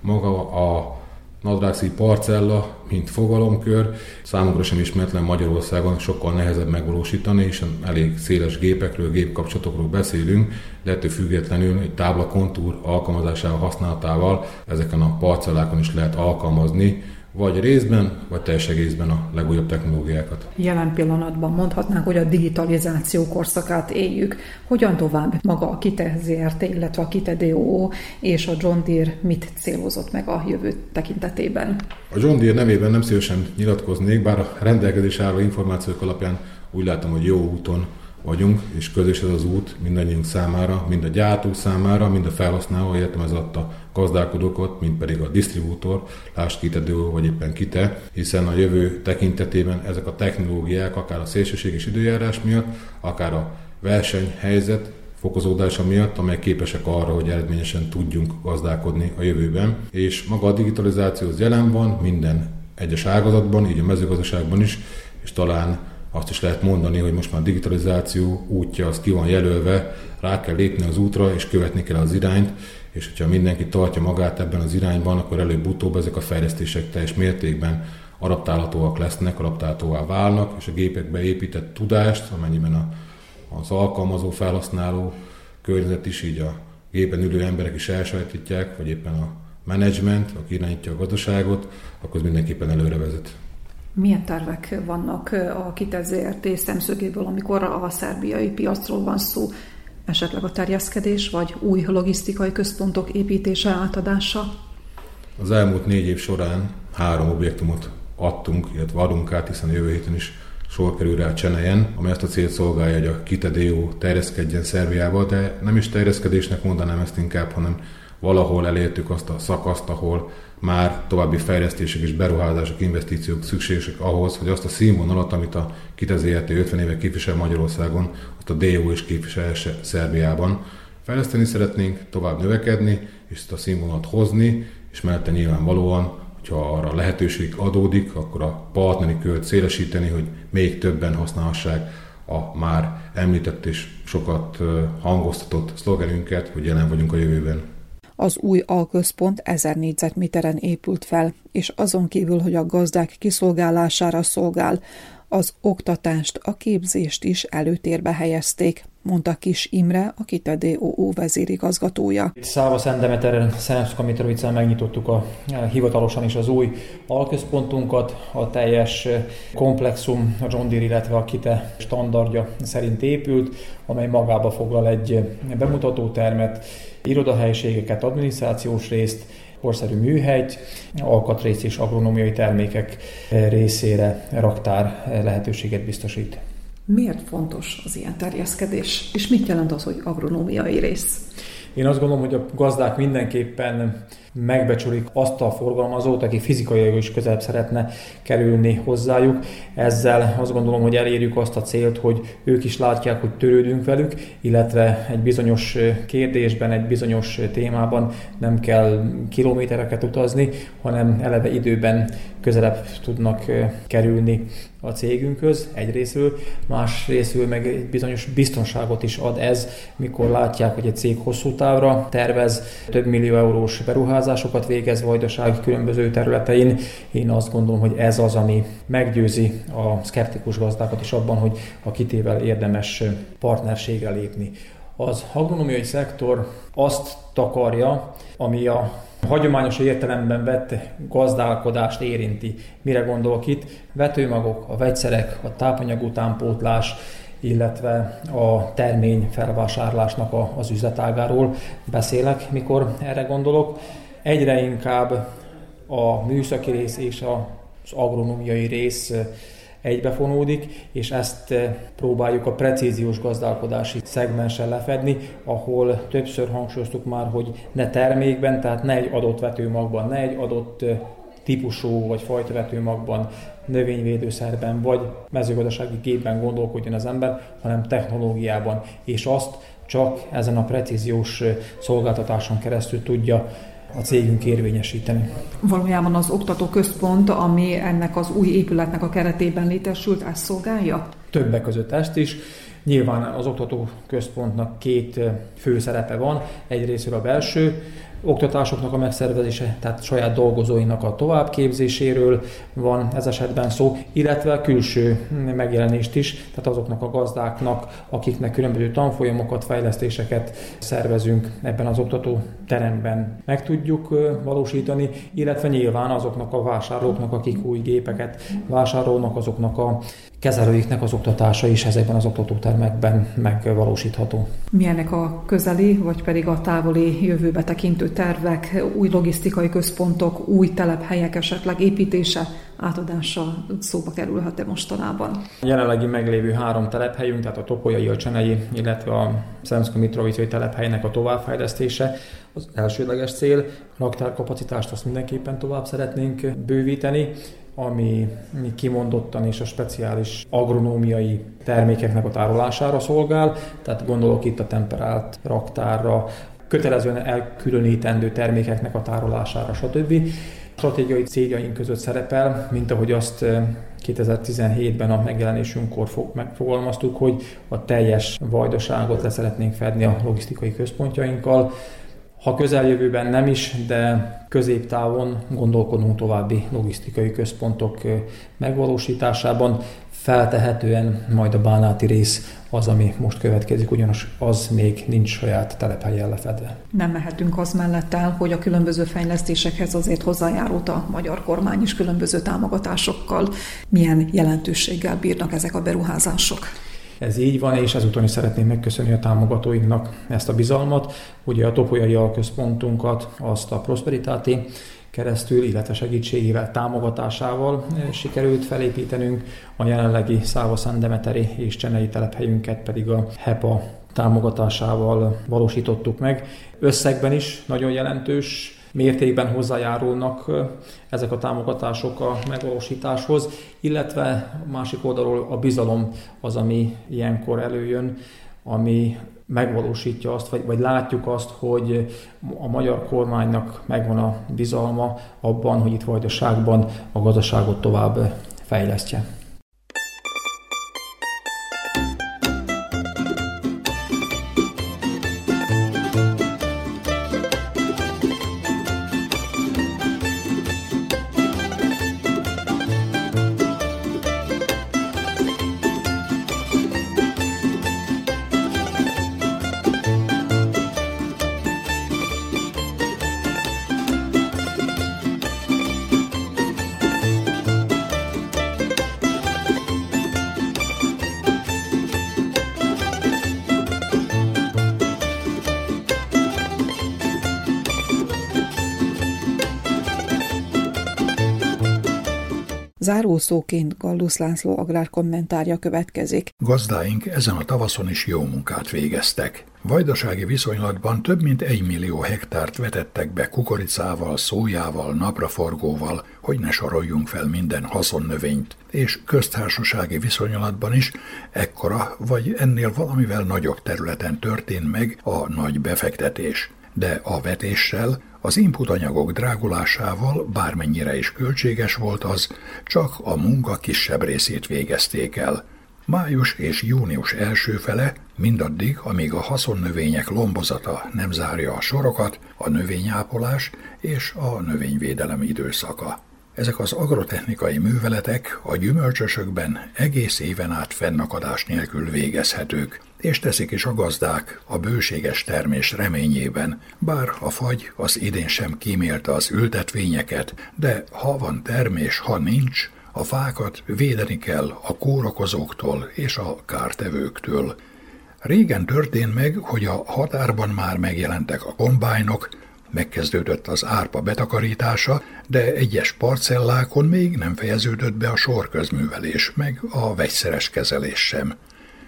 Speaker 8: Maga a nadrágszi parcella, mint fogalomkör, számunkra sem ismeretlen Magyarországon sokkal nehezebb megvalósítani, és elég széles gépekről, gépkapcsolatokról beszélünk, de ettől függetlenül egy tábla kontúr alkalmazásával, használatával ezeken a parcellákon is lehet alkalmazni vagy részben, vagy teljes egészben a legújabb technológiákat.
Speaker 2: Jelen pillanatban mondhatnánk, hogy a digitalizáció korszakát éljük. Hogyan tovább maga a Kite ZRT, illetve a Kite DO és a John Deere mit célozott meg a jövő tekintetében?
Speaker 8: A John Deere nevében nem szívesen nyilatkoznék, bár a rendelkezés álló információk alapján úgy látom, hogy jó úton vagyunk, és közös ez az út mindannyiunk számára, mind a gyártó számára, mind a felhasználó, értem ez adta gazdálkodókat, mind pedig a disztribútor, lásd kitedő vagy éppen kite, hiszen a jövő tekintetében ezek a technológiák akár a szélsőséges időjárás miatt, akár a versenyhelyzet fokozódása miatt, amelyek képesek arra, hogy eredményesen tudjunk gazdálkodni a jövőben. És maga a digitalizáció jelen van minden egyes ágazatban, így a mezőgazdaságban is, és talán azt is lehet mondani, hogy most már a digitalizáció útja az ki van jelölve, rá kell lépni az útra, és követni kell az irányt, és hogyha mindenki tartja magát ebben az irányban, akkor előbb-utóbb ezek a fejlesztések teljes mértékben adaptálhatóak lesznek, adaptálhatóvá válnak, és a gépekbe épített tudást, amennyiben a, az alkalmazó felhasználó környezet is, így a gépen ülő emberek is elsajátítják, vagy éppen a menedzsment, aki irányítja a gazdaságot, akkor ez mindenképpen előre vezet.
Speaker 2: Milyen tervek vannak a KITE ZRT szemszögéből, amikor a szerbiai piacról van szó? Esetleg a terjeszkedés, vagy új logisztikai központok építése, átadása?
Speaker 8: Az elmúlt négy év során három objektumot adtunk, illetve adunk át, hiszen jövő héten is sor kerül rá Csenejen, ami azt a célt szolgálja, hogy a Kitedéó terjeszkedjen Szerbiába, de nem is terjeszkedésnek mondanám ezt inkább, hanem valahol elértük azt a szakaszt, ahol már további fejlesztések és beruházások, investíciók szükségesek ahhoz, hogy azt a színvonalat, amit a Kitezért 50 éve képvisel Magyarországon, azt a DO is képviselhesse Szerbiában. Fejleszteni szeretnénk, tovább növekedni, és ezt a színvonalat hozni, és mellette nyilvánvalóan hogyha arra lehetőség adódik, akkor a partneri kört szélesíteni, hogy még többen használhassák a már említett és sokat hangoztatott szlogenünket, hogy jelen vagyunk a jövőben.
Speaker 2: Az új alközpont 1000 négyzetméteren épült fel, és azon kívül, hogy a gazdák kiszolgálására szolgál, az oktatást, a képzést is előtérbe helyezték, mondta Kis Imre, a KITE DOO vezérigazgatója.
Speaker 9: Száva Szendemeteren, Szenevszka Mitrovicán megnyitottuk a, e, hivatalosan is az új alközpontunkat, a teljes e, komplexum, a John Deere, illetve a KITE standardja szerint épült, amely magába foglal egy e, bemutatótermet, irodahelyiségeket, adminisztrációs részt, korszerű műhelyt, alkatrész és agronómiai termékek részére raktár lehetőséget biztosít.
Speaker 2: Miért fontos az ilyen terjeszkedés, és mit jelent az, hogy agronómiai rész?
Speaker 9: Én azt gondolom, hogy a gazdák mindenképpen megbecsülik azt a forgalmazót, aki fizikailag is közelebb szeretne kerülni hozzájuk. Ezzel azt gondolom, hogy elérjük azt a célt, hogy ők is látják, hogy törődünk velük, illetve egy bizonyos kérdésben, egy bizonyos témában nem kell kilométereket utazni, hanem eleve időben közelebb tudnak kerülni a cégünkhöz egyrésztről, másrésztről meg egy bizonyos biztonságot is ad ez, mikor látják, hogy egy cég hosszú távra tervez, több millió eurós beruházásokat végez vajdaság különböző területein. Én azt gondolom, hogy ez az, ami meggyőzi a szkeptikus gazdákat is abban, hogy a kitével érdemes partnerségre lépni. Az agronomiai szektor azt takarja, ami a hagyományos értelemben vett gazdálkodást érinti. Mire gondolok itt? Vetőmagok, a vegyszerek, a tápanyag utánpótlás, illetve a termény felvásárlásnak a, az üzletágáról beszélek, mikor erre gondolok. Egyre inkább a műszaki rész és az agronomiai rész egybefonódik, és ezt eh, próbáljuk a precíziós gazdálkodási szegmensen lefedni, ahol többször hangsúlyoztuk már, hogy ne termékben, tehát ne egy adott vetőmagban, ne egy adott eh, típusú vagy fajta vetőmagban, növényvédőszerben vagy mezőgazdasági gépben gondolkodjon az ember, hanem technológiában, és azt csak ezen a precíziós eh, szolgáltatáson keresztül tudja a cégünk érvényesíteni.
Speaker 2: Valójában az oktatóközpont, ami ennek az új épületnek a keretében létesült, ezt szolgálja?
Speaker 9: Többek között ezt is. Nyilván az oktatóközpontnak két fő szerepe van. Egyrésztről a belső oktatásoknak a megszervezése, tehát saját dolgozóinak a továbbképzéséről van ez esetben szó, illetve a külső megjelenést is, tehát azoknak a gazdáknak, akiknek különböző tanfolyamokat, fejlesztéseket szervezünk ebben az oktató teremben meg tudjuk valósítani, illetve nyilván azoknak a vásárlóknak, akik új gépeket vásárolnak, azoknak a kezelőiknek az oktatása is ezekben az oktatótermekben megvalósítható.
Speaker 2: Milyenek a közeli, vagy pedig a távoli jövőbe tekintő tervek, új logisztikai központok, új telephelyek esetleg építése, átadása szóba kerülhet-e mostanában?
Speaker 9: Jelenlegi meglévő három telephelyünk, tehát a Topolyai, a Csenei, illetve a Szemszko Mitrovicai telephelynek a továbbfejlesztése az elsődleges cél. Raktárkapacitást azt mindenképpen tovább szeretnénk bővíteni, ami kimondottan és a speciális agronómiai termékeknek a tárolására szolgál, tehát gondolok itt a temperált raktárra, kötelezően elkülönítendő termékeknek a tárolására, stb. Stratégiai céljaink között szerepel, mint ahogy azt 2017-ben a megjelenésünkkor megfogalmaztuk, hogy a teljes vajdaságot le szeretnénk fedni a logisztikai központjainkkal. Ha közeljövőben nem is, de középtávon gondolkodunk további logisztikai központok megvalósításában. Feltehetően majd a bánáti rész az, ami most következik, ugyanis az még nincs saját telephelyen lefedve.
Speaker 2: Nem mehetünk az mellett el, hogy a különböző fejlesztésekhez azért hozzájárult a magyar kormány is különböző támogatásokkal. Milyen jelentőséggel bírnak ezek a beruházások?
Speaker 9: Ez így van, és ezúton is szeretném megköszönni a támogatóinknak ezt a bizalmat. Ugye a Topolyai Alközpontunkat, azt a Prosperitáti keresztül, illetve segítségével, támogatásával eh, sikerült felépítenünk, a jelenlegi Száva Demeteri és Csenei telephelyünket pedig a HEPA támogatásával valósítottuk meg. Összegben is nagyon jelentős mértékben hozzájárulnak ezek a támogatások a megvalósításhoz, illetve a másik oldalról a bizalom az, ami ilyenkor előjön, ami megvalósítja azt, vagy, vagy látjuk azt, hogy a magyar kormánynak megvan a bizalma abban, hogy itt vajdaságban a gazdaságot tovább fejlesztje.
Speaker 2: Zárószóként Gallusz László agrárkommentárja következik.
Speaker 10: Gazdáink ezen a tavaszon is jó munkát végeztek. Vajdasági viszonylatban több mint egy millió hektárt vetettek be kukoricával, szójával, napraforgóval, hogy ne soroljunk fel minden haszonnövényt, és köztársasági viszonylatban is ekkora vagy ennél valamivel nagyobb területen történt meg a nagy befektetés. De a vetéssel az input anyagok drágulásával bármennyire is költséges volt az, csak a munka kisebb részét végezték el. Május és június első fele, mindaddig, amíg a haszonnövények lombozata nem zárja a sorokat, a növényápolás és a növényvédelem időszaka. Ezek az agrotechnikai műveletek a gyümölcsösökben egész éven át fennakadás nélkül végezhetők, és teszik is a gazdák a bőséges termés reményében, bár a fagy az idén sem kímélte az ültetvényeket, de ha van termés, ha nincs, a fákat védeni kell a kórokozóktól és a kártevőktől. Régen történt meg, hogy a határban már megjelentek a kombájnok, megkezdődött az árpa betakarítása, de egyes parcellákon még nem fejeződött be a sorközművelés, meg a vegyszeres kezelés sem.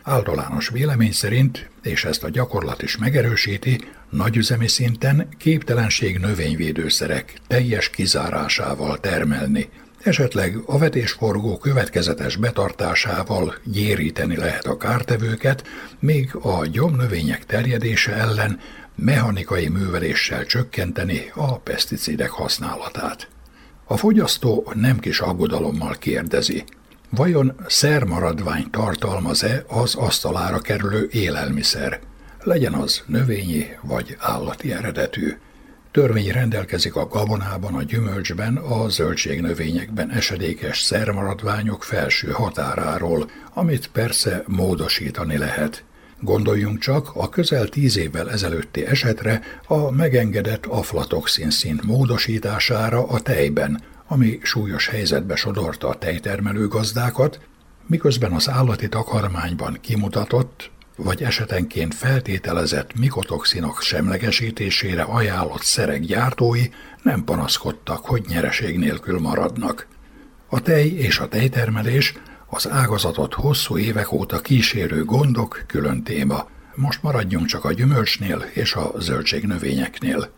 Speaker 10: Általános vélemény szerint, és ezt a gyakorlat is megerősíti, nagyüzemi szinten képtelenség növényvédőszerek teljes kizárásával termelni. Esetleg a vetésforgó következetes betartásával gyéríteni lehet a kártevőket, még a gyomnövények terjedése ellen mechanikai műveléssel csökkenteni a peszticidek használatát. A fogyasztó nem kis aggodalommal kérdezi, vajon szermaradvány tartalmaz-e az asztalára kerülő élelmiszer, legyen az növényi vagy állati eredetű. Törvény rendelkezik a gabonában, a gyümölcsben, a zöldségnövényekben esedékes szermaradványok felső határáról, amit persze módosítani lehet. Gondoljunk csak a közel tíz évvel ezelőtti esetre a megengedett aflatoxin szint módosítására a tejben, ami súlyos helyzetbe sodorta a tejtermelő gazdákat, miközben az állati takarmányban kimutatott, vagy esetenként feltételezett mikotoxinok semlegesítésére ajánlott szerek gyártói nem panaszkodtak, hogy nyereség nélkül maradnak. A tej és a tejtermelés az ágazatot hosszú évek óta kísérő gondok külön téma. Most maradjunk csak a gyümölcsnél és a zöldségnövényeknél.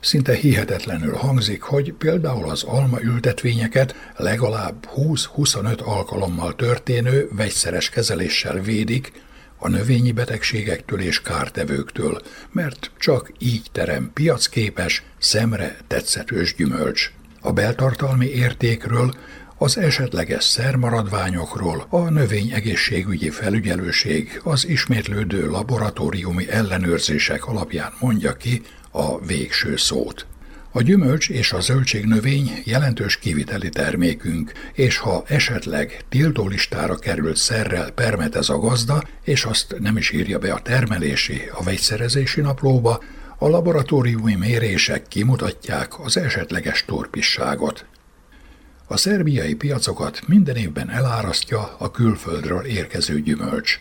Speaker 10: Szinte hihetetlenül hangzik, hogy például az alma ültetvényeket legalább 20-25 alkalommal történő vegyszeres kezeléssel védik a növényi betegségektől és kártevőktől, mert csak így terem piacképes, szemre tetszetős gyümölcs. A beltartalmi értékről az esetleges szermaradványokról a növényegészségügyi felügyelőség az ismétlődő laboratóriumi ellenőrzések alapján mondja ki a végső szót. A gyümölcs és a zöldségnövény jelentős kiviteli termékünk, és ha esetleg tiltólistára került szerrel permetez a gazda, és azt nem is írja be a termelési, a vegyszerezési naplóba, a laboratóriumi mérések kimutatják az esetleges turpisságot. A szerbiai piacokat minden évben elárasztja a külföldről érkező gyümölcs.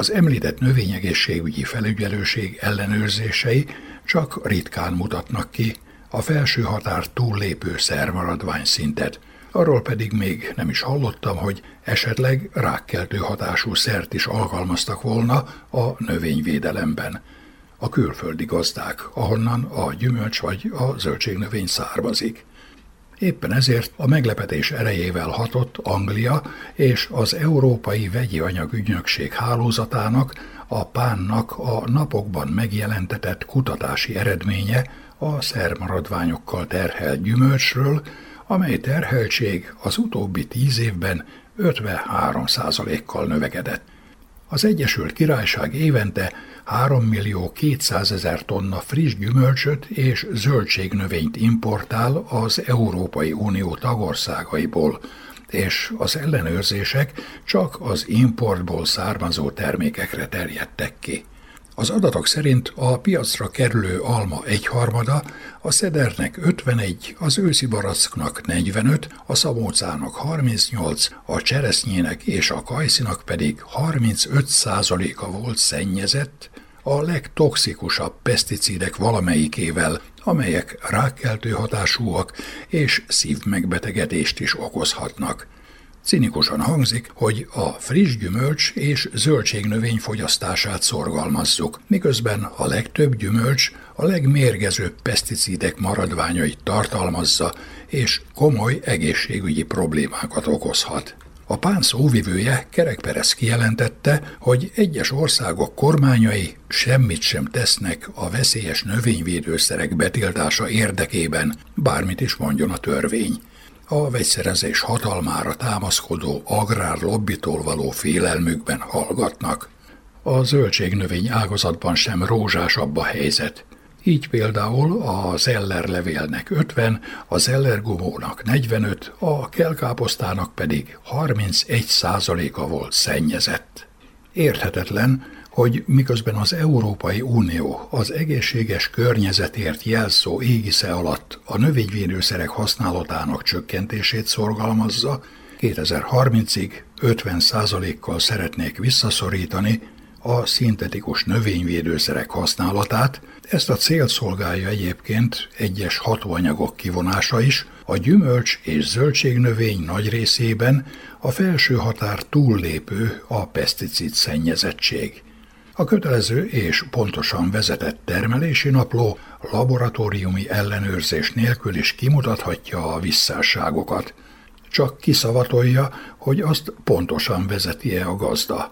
Speaker 10: Az említett növényegészségügyi felügyelőség ellenőrzései csak ritkán mutatnak ki a felső határ túllépő szermaradvány szintet, arról pedig még nem is hallottam, hogy esetleg rákkeltő hatású szert is alkalmaztak volna a növényvédelemben. A külföldi gazdák, ahonnan a gyümölcs vagy a zöldségnövény származik. Éppen ezért a meglepetés erejével hatott Anglia és az Európai Vegyi Anyagügynökség hálózatának, a pánnak a napokban megjelentetett kutatási eredménye a szermaradványokkal terhelt gyümölcsről, amely terheltség az utóbbi tíz évben 53 kal növekedett. Az Egyesült Királyság évente 3 millió 200 ezer tonna friss gyümölcsöt és zöldségnövényt importál az Európai Unió tagországaiból, és az ellenőrzések csak az importból származó termékekre terjedtek ki. Az adatok szerint a piacra kerülő alma egyharmada, a szedernek 51, az őszi baracknak 45, a szabócának 38, a cseresznyének és a kajszinak pedig 35 százaléka volt szennyezett, a legtoxikusabb peszticidek valamelyikével, amelyek rákkeltő hatásúak és szívmegbetegedést is okozhatnak. Cinikusan hangzik, hogy a friss gyümölcs és zöldségnövény fogyasztását szorgalmazzuk, miközben a legtöbb gyümölcs a legmérgezőbb peszticidek maradványait tartalmazza, és komoly egészségügyi problémákat okozhat. A pán szóvivője Kerek Perez kijelentette, hogy egyes országok kormányai semmit sem tesznek a veszélyes növényvédőszerek betiltása érdekében, bármit is mondjon a törvény a vegyszerezés hatalmára támaszkodó agrárlobbitól való félelmükben hallgatnak. A zöldségnövény ágazatban sem rózsásabb a helyzet. Így például a zeller levélnek 50, a zeller gumónak 45, a kelkáposztának pedig 31 százaléka volt szennyezett. Érthetetlen, hogy miközben az Európai Unió az egészséges környezetért jelszó égisze alatt a növényvédőszerek használatának csökkentését szorgalmazza, 2030-ig 50%-kal szeretnék visszaszorítani a szintetikus növényvédőszerek használatát, ezt a célt szolgálja egyébként egyes hatóanyagok kivonása is, a gyümölcs és zöldségnövény nagy részében a felső határ túllépő a peszticid szennyezettség. A kötelező és pontosan vezetett termelési napló laboratóriumi ellenőrzés nélkül is kimutathatja a visszásságokat. Csak kiszavatolja, hogy azt pontosan vezeti-e a gazda.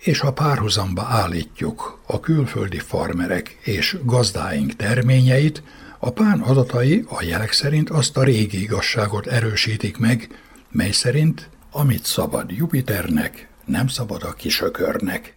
Speaker 10: És ha párhuzamba állítjuk a külföldi farmerek és gazdáink terményeit, a pán adatai a jelek szerint azt a régi igazságot erősítik meg, mely szerint amit szabad Jupiternek, nem szabad a kisökörnek.